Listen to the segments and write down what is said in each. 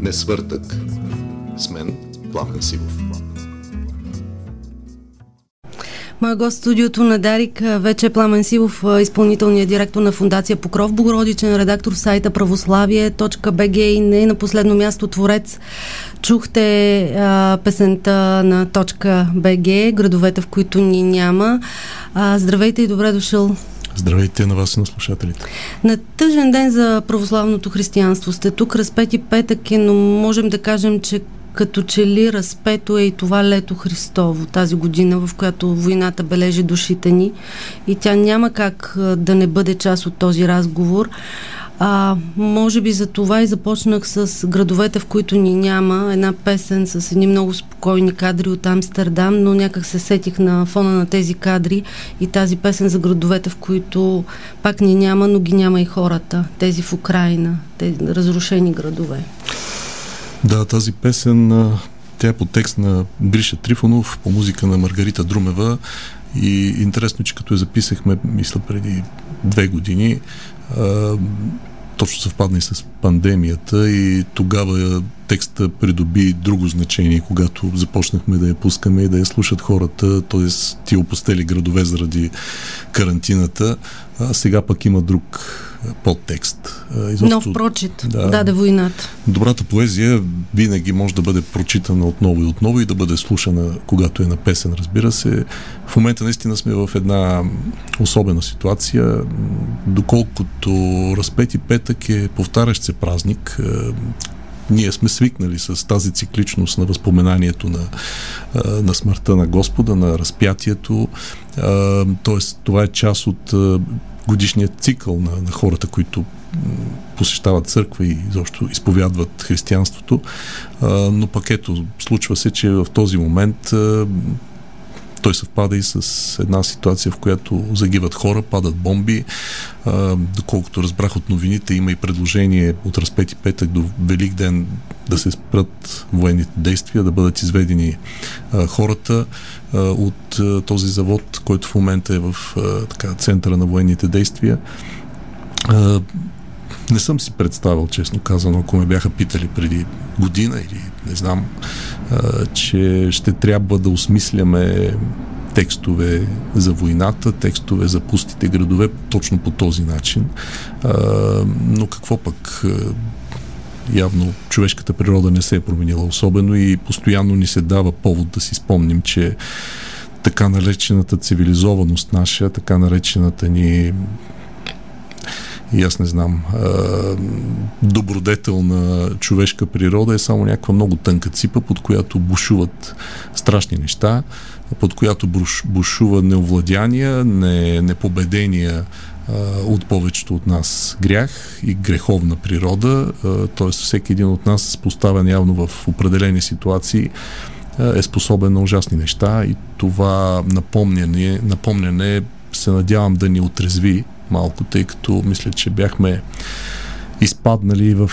Не свъртък. С мен Пламен Сивов. Моя гост в студиото на Дарик вече е Пламен Сивов, изпълнителният директор на Фундация Покров, Богородичен редактор в сайта православие.бг и не на последно място творец. Чухте а, песента на .bg, градовете в които ни няма. А, здравейте и добре дошъл Здравейте на вас и на слушателите. На тъжен ден за православното християнство сте тук, разпети петък е, но можем да кажем, че като че ли разпето е и това лето Христово, тази година, в която войната бележи душите ни и тя няма как да не бъде част от този разговор. А, може би за това и започнах с градовете, в които ни няма. Една песен с едни много спокойни кадри от Амстердам, но някак се сетих на фона на тези кадри и тази песен за градовете, в които пак ни няма, но ги няма и хората. Тези в Украина, тези разрушени градове. Да, тази песен, тя е по текст на Гриша Трифонов, по музика на Маргарита Друмева и интересно, че като я записахме, мисля преди две години, точно съвпадна и с пандемията и тогава текста придоби друго значение, когато започнахме да я пускаме и да я слушат хората, т.е. ти опустели градове заради карантината, а сега пък има друг подтекст. Изобщо, Нов прочит да, даде войната. Добрата поезия винаги може да бъде прочитана отново и отново и да бъде слушана, когато е на песен, разбира се. В момента наистина сме в една особена ситуация. Доколкото разпети петък е повтарящ се празник, ние сме свикнали с тази цикличност на възпоменанието на, на смъртта на Господа, на разпятието. Тоест, това е част от годишният цикъл на, на хората, които посещават църква и изобщо изповядват християнството. Но пък ето, случва се, че в този момент той съвпада и с една ситуация, в която загиват хора, падат бомби. А, доколкото разбрах от новините, има и предложение от разпети петък до Велик ден да се спрат военните действия, да бъдат изведени а, хората а, от а, този завод, който в момента е в а, така, центъра на военните действия. А, не съм си представил, честно казано, ако ме бяха питали преди година или не знам, че ще трябва да осмисляме текстове за войната, текстове за пустите градове точно по този начин. Но какво пък явно човешката природа не се е променила особено и постоянно ни се дава повод да си спомним, че така наречената цивилизованост наша, така наречената ни и аз не знам, добродетелна човешка природа е само някаква много тънка ципа, под която бушуват страшни неща, под която бушува неовладяния, не, непобедения от повечето от нас грях и греховна природа, т.е. всеки един от нас поставен явно в определени ситуации е способен на ужасни неща и това напомняне, напомняне се надявам да ни отрезви малко, тъй като мисля, че бяхме изпаднали в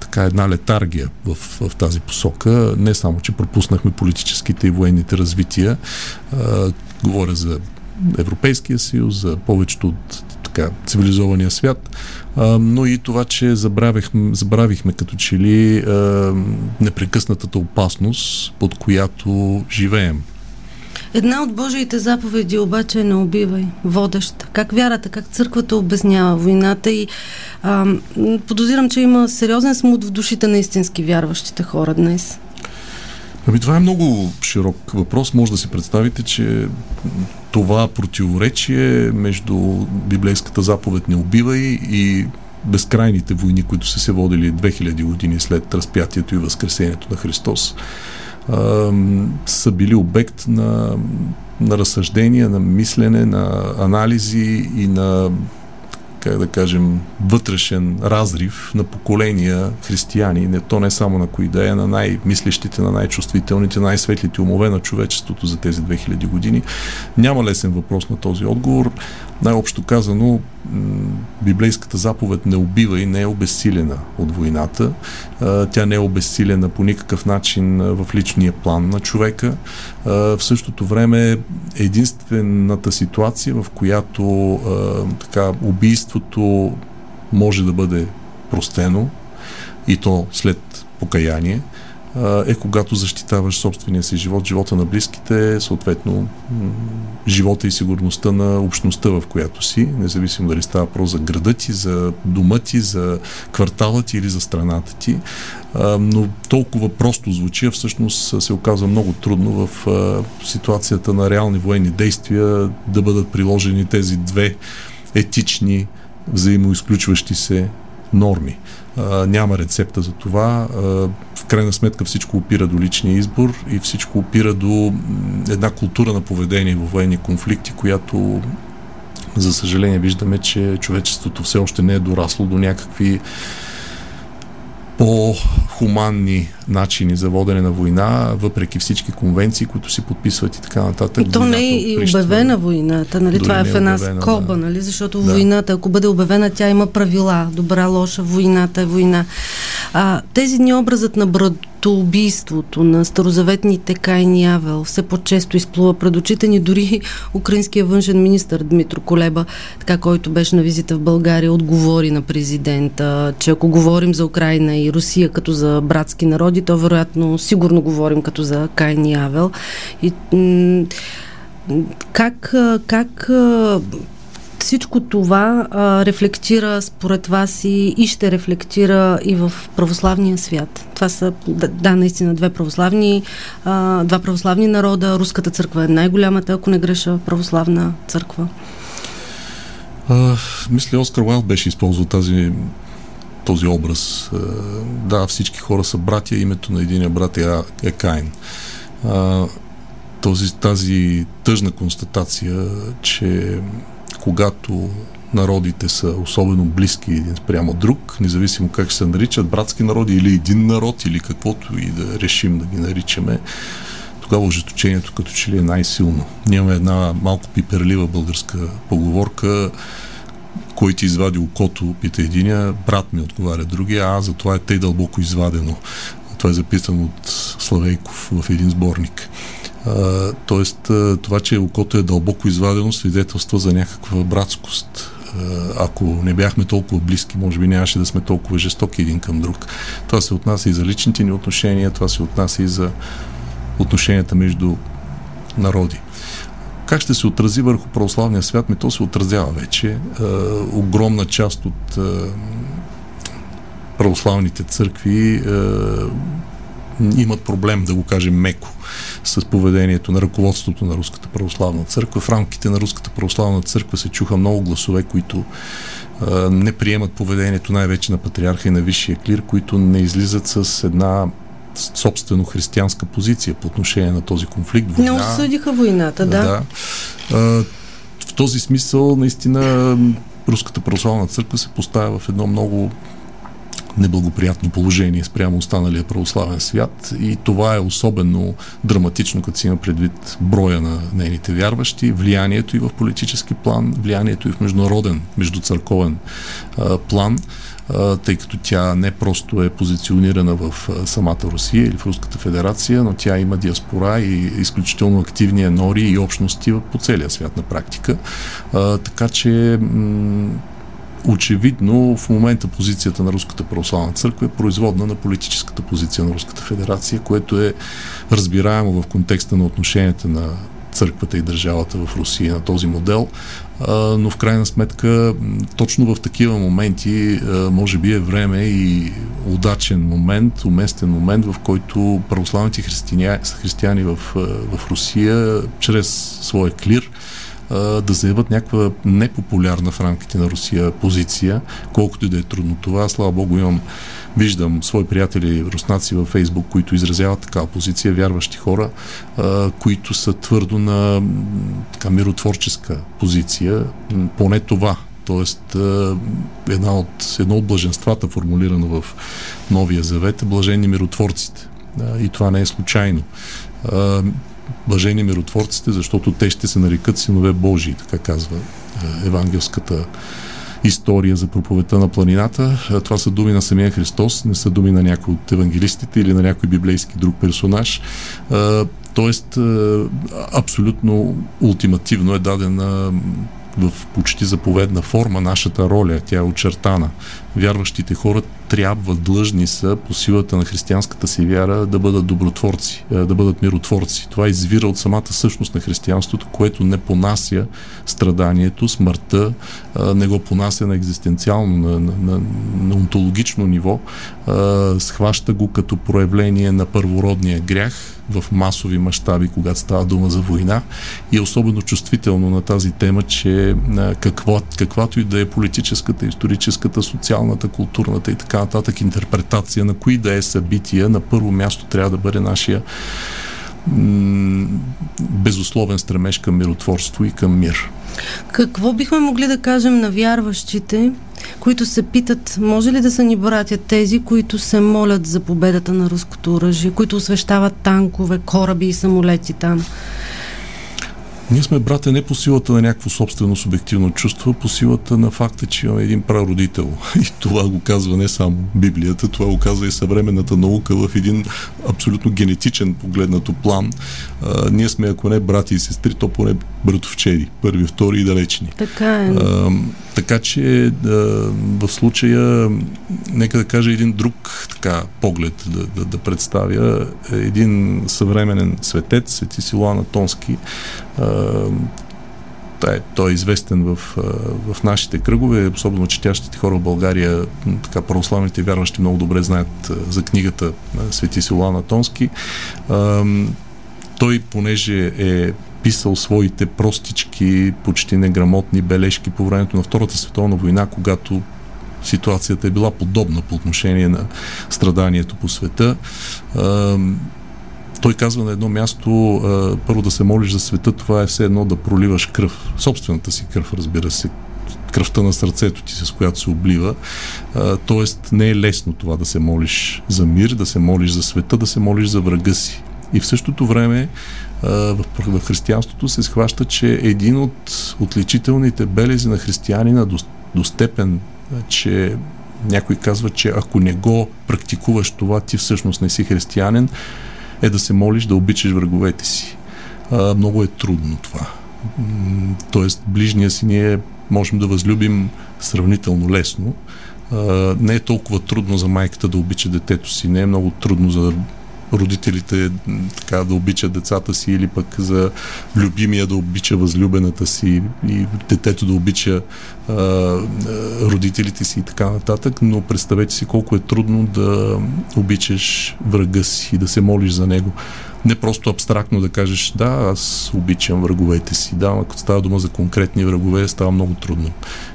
така една летаргия в, в тази посока. Не само, че пропуснахме политическите и военните развития, а, говоря за Европейския съюз, за повечето от така, цивилизования свят, а, но и това, че забравихме, забравихме като че ли а, непрекъснатата опасност, под която живеем. Една от Божиите заповеди обаче е не убивай, водеща. Как вярата, как църквата обяснява войната и а, подозирам, че има сериозен смут в душите на истински вярващите хора днес. Ами това е много широк въпрос. Може да си представите, че това противоречие между библейската заповед не убивай и безкрайните войни, които са се водили 2000 години след разпятието и възкресението на Христос, са били обект на, на разсъждения, на мислене, на анализи и на как да кажем, вътрешен разрив на поколения християни, не то не само на кои да е, на най-мислещите, на най-чувствителните, най-светлите умове на човечеството за тези 2000 години. Няма лесен въпрос на този отговор. Най-общо казано, библейската заповед не убива и не е обезсилена от войната. Тя не е обезсилена по никакъв начин в личния план на човека. В същото време единствената ситуация, в която така, убийството може да бъде простено и то след покаяние, е когато защитаваш собствения си живот, живота на близките, съответно живота и сигурността на общността, в която си, независимо дали става въпрос за града ти, за дома ти, за квартала ти или за страната ти. Но толкова просто звучи, а всъщност се оказва много трудно в ситуацията на реални военни действия да бъдат приложени тези две етични, взаимоизключващи се норми. А, няма рецепта за това. А, в крайна сметка всичко опира до личния избор и всичко опира до една култура на поведение в военни конфликти, която за съжаление виждаме, че човечеството все още не е дорасло до някакви по-хуманни начини за водене на война, въпреки всички конвенции, които си подписват и така нататък. И то не е и обявена войната, нали? Това е в една обявена, скоба, да. нали? Защото да. войната, ако бъде обявена, тя има правила. Добра, лоша, войната е война. А, тези дни образът на братоубийството, на старозаветните Кайн и Авел все по-често изплува пред очите ни. Дори украинския външен министр Дмитро Колеба, така който беше на визита в България, отговори на президента, че ако говорим за Украина и Русия като за братски народи, то вероятно сигурно говорим като за Кайн и Авел. И, как, как всичко това а, рефлектира според вас и, и ще рефлектира и в православния свят. Това са, да, наистина, две православни, а, два православни народа. Руската църква е най-голямата, ако не греша, православна църква. А, мисля, Оскар Уайлд беше използвал тази този образ. Да, всички хора са братя, името на един брат е, е Кайн. Този, тази тъжна констатация, че когато народите са особено близки един спрямо друг, независимо как се наричат, братски народи или един народ, или каквото и да решим да ги наричаме, тогава ожесточението като че ли е най-силно. Ние една малко пиперлива българска поговорка, кой ти извади окото, пита единия, брат ми отговаря другия, а за това е тъй дълбоко извадено. Това е записано от Славейков в един сборник. Тоест, това, че окото е дълбоко извадено, свидетелства за някаква братскост. Ако не бяхме толкова близки, може би нямаше да сме толкова жестоки един към друг. Това се отнася и за личните ни отношения, това се отнася и за отношенията между народи. Как ще се отрази върху православния свят? Ми то се отразява вече. Огромна част от православните църкви имат проблем, да го кажем меко, с поведението на ръководството на Руската православна църква. В рамките на Руската православна църква се чуха много гласове, които е, не приемат поведението най-вече на патриарха и на висшия клир, които не излизат с една собствено християнска позиция по отношение на този конфликт. Война, не осъдиха войната, да. да. В този смисъл, наистина, Руската православна църква се поставя в едно много неблагоприятно положение спрямо останалия православен свят и това е особено драматично, като си има предвид броя на нейните вярващи, влиянието и в политически план, влиянието и в международен, междуцърковен а, план тъй като тя не просто е позиционирана в самата Русия или в Руската федерация, но тя има диаспора и изключително активни нори и общности по целия свят на практика. Така че очевидно в момента позицията на Руската православна църква е производна на политическата позиция на Руската федерация, което е разбираемо в контекста на отношенията на църквата и държавата в Русия на този модел, но в крайна сметка точно в такива моменти може би е време и удачен момент, уместен момент, в който православните християни, християни в, в Русия чрез своя клир да заявят някаква непопулярна в рамките на Русия позиция, колкото и да е трудно това. Слава Богу, имам, виждам свои приятели руснаци във Фейсбук, които изразяват такава позиция, вярващи хора, които са твърдо на така миротворческа позиция. Поне това Тоест, една от, едно от блаженствата, формулирано в Новия Завет, е блажени миротворците. И това не е случайно блажени миротворците, защото те ще се нарекат синове Божии, така казва е, евангелската история за проповедта на планината. Е, това са думи на самия Христос, не са думи на някой от евангелистите или на някой библейски друг персонаж. Е, тоест, абсолютно ултимативно е дадена в почти заповедна форма нашата роля. Тя е очертана. вярващите хора трябва, длъжни са по силата на християнската си вяра да бъдат добротворци, да бъдат миротворци. Това извира от самата същност на християнството, което не понася страданието, смъртта, не го понася на екзистенциално, на, на, на, на онтологично ниво, схваща го като проявление на първородния грях в масови мащаби, когато става дума за война и е особено чувствително на тази тема, че какво, каквато и да е политическата, историческата, социалната, културната и така нататък интерпретация на кои да е събития, на първо място трябва да бъде нашия безусловен стремеж към миротворство и към мир. Какво бихме могли да кажем на вярващите, които се питат, може ли да са ни братя тези, които се молят за победата на руското оръжие, които освещават танкове, кораби и самолети там? Ние сме брате не по силата на някакво собствено субективно чувство, по силата на факта, че имаме един прародител. И това го казва не само Библията, това го казва и съвременната наука в един абсолютно генетичен погледнато план. А, ние сме, ако не брати и сестри, то поне братовчери. Първи, втори и далечни. Така е. А, така че а, в случая, нека да кажа един друг така поглед да, да, да представя. Един съвременен светец, свети Силуан Атонски, той, той е известен в, в нашите кръгове, особено четящите хора в България, така православните вярващи много добре знаят за книгата Свети Силуан Атонски. Той, понеже е писал своите простички, почти неграмотни бележки по времето на Втората световна война, когато ситуацията е била подобна по отношение на страданието по света. Той казва на едно място, първо да се молиш за света, това е все едно да проливаш кръв. Собствената си кръв, разбира се, кръвта на сърцето ти, с която се облива. Тоест не е лесно това да се молиш за мир, да се молиш за света, да се молиш за врага си. И в същото време в, в християнството се схваща, че един от отличителните белези на християнина до, до степен, че някой казва, че ако не го практикуваш това, ти всъщност не си християнин, е да се молиш да обичаш враговете си. А, много е трудно това. Тоест, ближния си ние можем да възлюбим сравнително лесно. А, не е толкова трудно за майката да обича детето си, не е много трудно за родителите така да обичат децата си или пък за любимия да обича възлюбената си и детето да обича а, родителите си и така нататък, но представете си колко е трудно да обичаш врага си и да се молиш за него. Не просто абстрактно да кажеш, да, аз обичам враговете си. Да, но става дума за конкретни врагове, става много трудно.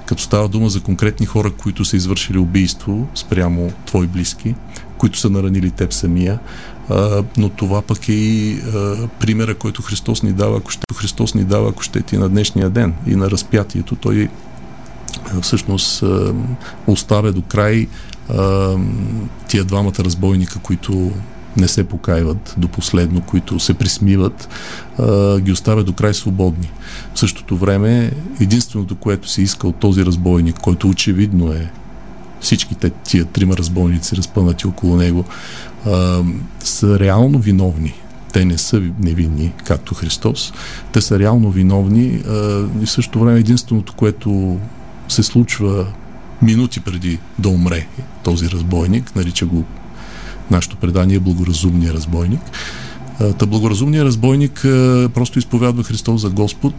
Като става дума за конкретни хора, които са извършили убийство спрямо твои близки, които са наранили теб самия, но това пък е и примера, който Христос ни дава, ако ще, Христос ни дава, ако ще ти на днешния ден и на разпятието, той всъщност оставя до край тия двамата разбойника, които не се покаиват до последно, които се присмиват, ги оставя до край свободни. В същото време, единственото, което се иска от този разбойник, който очевидно е всичките тия трима разбойници, разпънати около него, а, са реално виновни. Те не са невинни, както Христос. Те са реално виновни а, и в същото време единственото, което се случва минути преди да умре този разбойник, нарича го нашето предание благоразумния разбойник. Та благоразумният разбойник а, просто изповядва Христос за Господ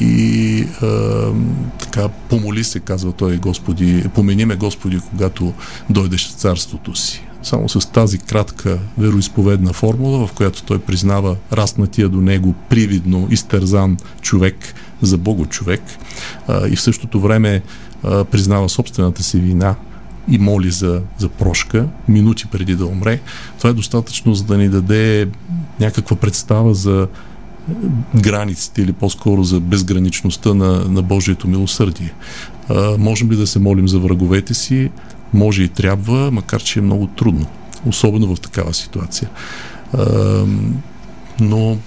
и а, така помоли се, казва той Господи, помени ме Господи, когато дойдеш в царството си. Само с тази кратка вероисповедна формула, в която той признава растнатия до него привидно изтерзан човек за Бого човек и в същото време признава собствената си вина и моли за, за прошка минути преди да умре. Това е достатъчно, за да ни даде някаква представа за границите или по-скоро за безграничността на, на Божието милосърдие. А, можем ли да се молим за враговете си? Може и трябва, макар че е много трудно, особено в такава ситуация. А, но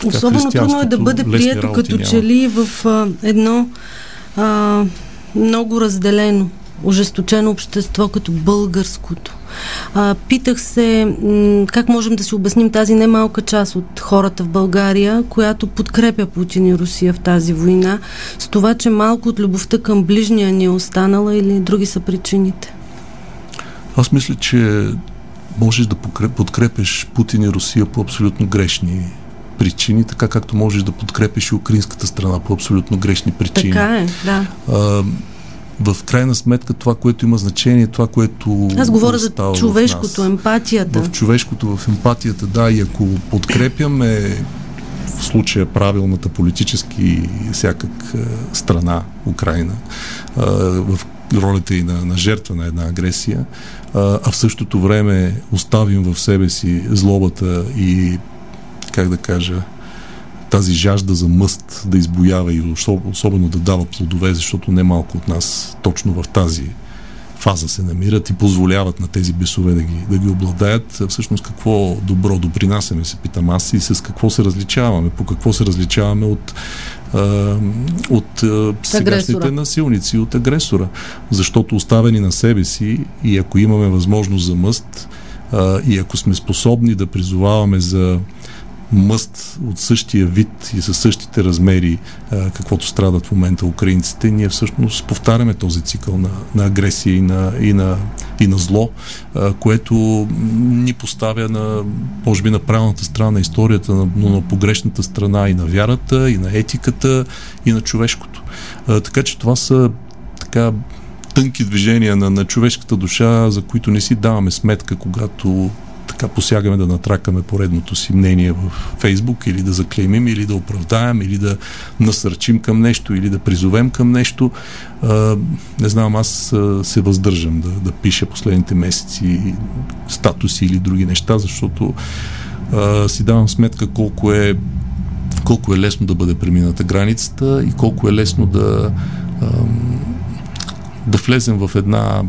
така, Особено трудно е да бъде прието като няма. че ли в а, едно а, много разделено, ожесточено общество като българското. А, питах се как можем да си обясним тази немалка част от хората в България, която подкрепя Путин и Русия в тази война, с това, че малко от любовта към ближния ни е останала или други са причините? Аз мисля, че можеш да подкрепеш Путин и Русия по абсолютно грешни причини, така както можеш да подкрепиш и украинската страна по абсолютно грешни причини. Така е, да. А, в крайна сметка това, което има значение, това, което. Аз говоря за човешкото, в емпатията. В човешкото, в емпатията, да. И ако подкрепяме в случая правилната политически всякак страна, Украина, в ролята и на, на жертва на една агресия, а в същото време оставим в себе си злобата и, как да кажа, тази жажда за мъст да избоява и особено да дава плодове, защото не малко от нас точно в тази фаза се намират и позволяват на тези бесове да ги, да ги обладаят. Всъщност какво добро допринасяме, се питам аз и с какво се различаваме, по какво се различаваме от от сегашните насилници, от агресора. Защото оставени на себе си и ако имаме възможност за мъст и ако сме способни да призоваваме за мъст от същия вид и със същите размери, а, каквото страдат в момента украинците, ние всъщност повтаряме този цикъл на, на агресия и на, и на, и на зло, а, което ни поставя на, може би, на правилната страна на историята, но на погрешната страна и на вярата, и на етиката, и на човешкото. А, така че това са така тънки движения на, на човешката душа, за които не си даваме сметка, когато така посягаме да натракаме поредното си мнение в Фейсбук или да заклеймим, или да оправдаем, или да насърчим към нещо, или да призовем към нещо. А, не знам, аз се въздържам да, да пиша последните месеци статуси или други неща, защото а, си давам сметка колко е колко е лесно да бъде премината границата и колко е лесно да да влезем в една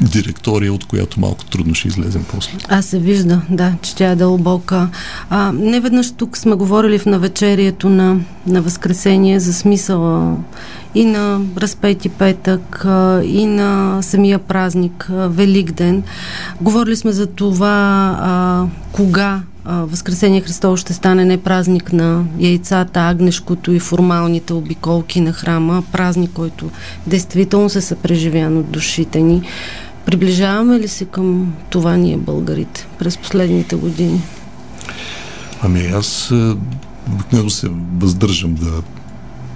директория, от която малко трудно ще излезем после. Аз се вижда, да, че тя е дълбока. А, не веднъж тук сме говорили в навечерието на, на Възкресение за смисъла и на разпети петък, и на самия празник, Великден. Говорили сме за това а, кога Възкресение Христово ще стане не празник на яйцата, агнешкото и формалните обиколки на храма, празник, който действително се съпреживян от душите ни. Приближаваме ли се към това ние българите през последните години? Ами аз е, обикновено се въздържам да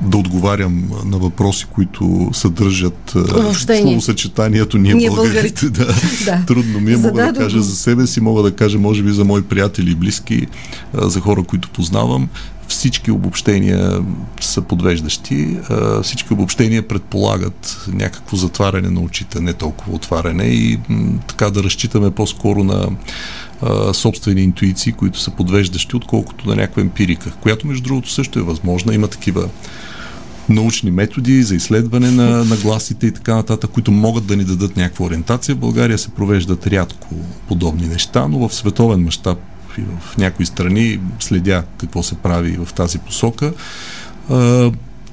да отговарям на въпроси, които съдържат е, словосъчетанието ние, ние българите. да. да. Трудно ми е, мога да кажа за себе си, мога да кажа може би за мои приятели и близки, е, за хора, които познавам всички обобщения са подвеждащи. Всички обобщения предполагат някакво затваряне на очите, не толкова отваряне и така да разчитаме по-скоро на собствени интуиции, които са подвеждащи, отколкото на някаква емпирика, която между другото също е възможна. Има такива научни методи за изследване на, на гласите и така нататък, които могат да ни дадат някаква ориентация. В България се провеждат рядко подобни неща, но в световен мащаб и в някои страни следя какво се прави в тази посока.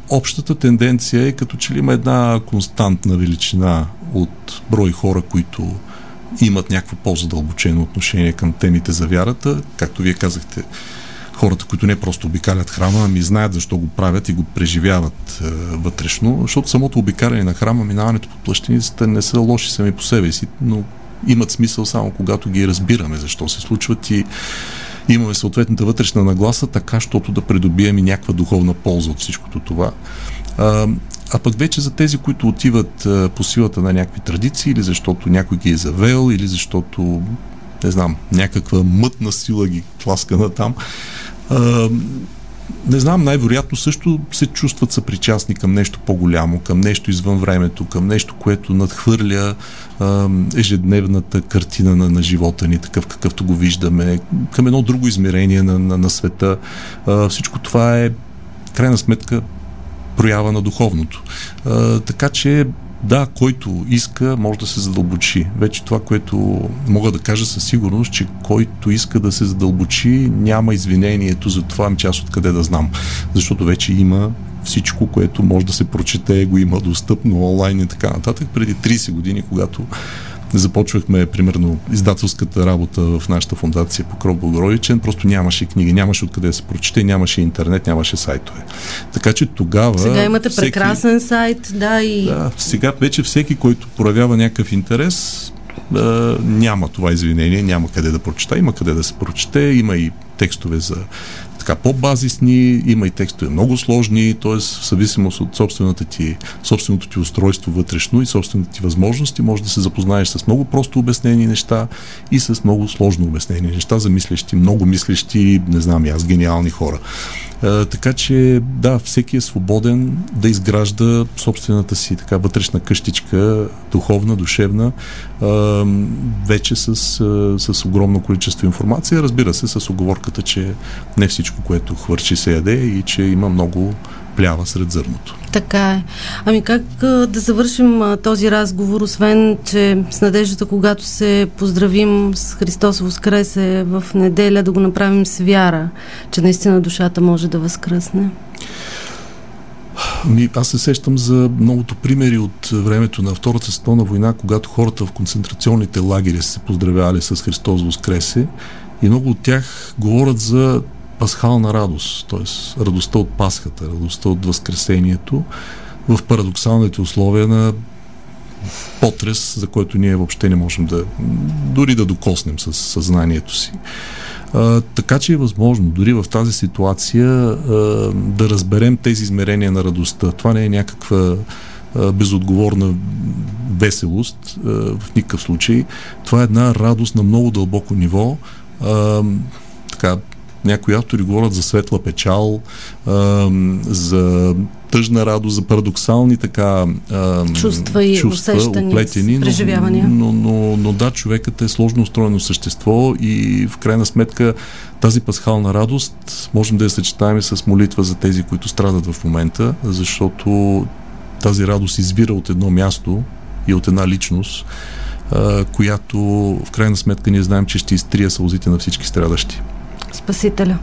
Общата тенденция е като че ли има една константна величина от брой хора, които имат някакво по-задълбочено отношение към темите за вярата. Както вие казахте, хората, които не просто обикалят храма, ами знаят защо го правят и го преживяват е, вътрешно, защото самото обикаляне на храма, минаването по плащаницата не са лоши сами по себе си, но имат смисъл само когато ги разбираме защо се случват и имаме съответната вътрешна нагласа, така, щото да придобием и някаква духовна полза от всичкото това. А, а пък вече за тези, които отиват а, по силата на някакви традиции, или защото някой ги е завел, или защото, не знам, някаква мътна сила ги тласка на там, а, не знам, най-вероятно също се чувстват съпричастни към нещо по-голямо, към нещо извън времето, към нещо, което надхвърля а, ежедневната картина на, на живота ни, такъв какъвто го виждаме, към едно друго измерение на, на, на света. А, всичко това е, крайна сметка, проява на духовното. А, така че да, който иска, може да се задълбочи. Вече това, което мога да кажа със сигурност, че който иска да се задълбочи, няма извинението за това, ами част откъде да знам. Защото вече има всичко, което може да се прочете, го има достъпно онлайн и така нататък. Преди 30 години, когато започвахме, примерно, издателската работа в нашата фундация по Кров Богородичен, просто нямаше книги, нямаше откъде да се прочете, нямаше интернет, нямаше сайтове. Така че тогава... Сега имате всеки, прекрасен сайт, да и... Да, сега вече всеки, който проявява някакъв интерес, а, няма това извинение, няма къде да прочета, има къде да се прочете, има и текстове за така по-базисни, има и текстове много сложни, т.е. в зависимост от собствената ти, собственото ти устройство вътрешно и собствените ти възможности, може да се запознаеш с много просто обяснени неща и с много сложно обяснени неща за мислещи, много мислещи, не знам аз, гениални хора. А, така че, да, всеки е свободен да изгражда собствената си така вътрешна къщичка, духовна, душевна, а, вече с, а, с огромно количество информация. Разбира се, с оговорката, че не всичко, което хвърчи се яде и че има много плява сред зърното. Така е. Ами как да завършим този разговор, освен, че с надеждата, когато се поздравим с Христос Воскресе в неделя, да го направим с вяра, че наистина душата може да възкръсне? Ми, аз се сещам за многото примери от времето на Втората световна война, когато хората в концентрационните лагери се поздравявали с Христос Воскресе и много от тях говорят за пасхална радост, т.е. радостта от Пасхата, радостта от Възкресението в парадоксалните условия на потрес, за който ние въобще не можем да дори да докоснем с съзнанието си. А, така че е възможно дори в тази ситуация а, да разберем тези измерения на радостта. Това не е някаква а, безотговорна веселост а, в никакъв случай. Това е една радост на много дълбоко ниво. А, така, някои автори говорят за светла печал, за тъжна радост, за парадоксални така чувства и чувства, усещания, оплетени, преживявания. Но, но, но, но да, човекът е сложно устроено същество и в крайна сметка тази пасхална радост можем да я съчетаем с молитва за тези, които страдат в момента, защото тази радост извира от едно място и от една личност, която в крайна сметка ние знаем, че ще изтрия сълзите на всички страдащи. Спасителя.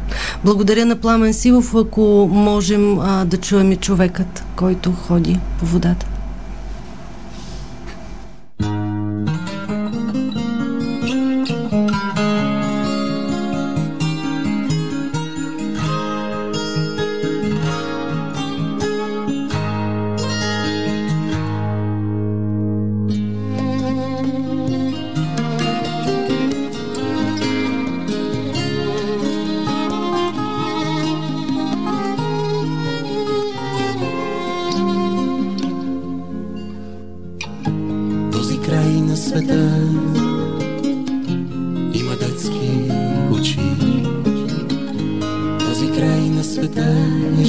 Благодаря на Пламен Силов, ако можем а, да чуем и човекът, който ходи по водата. Българско национално Дарик Радио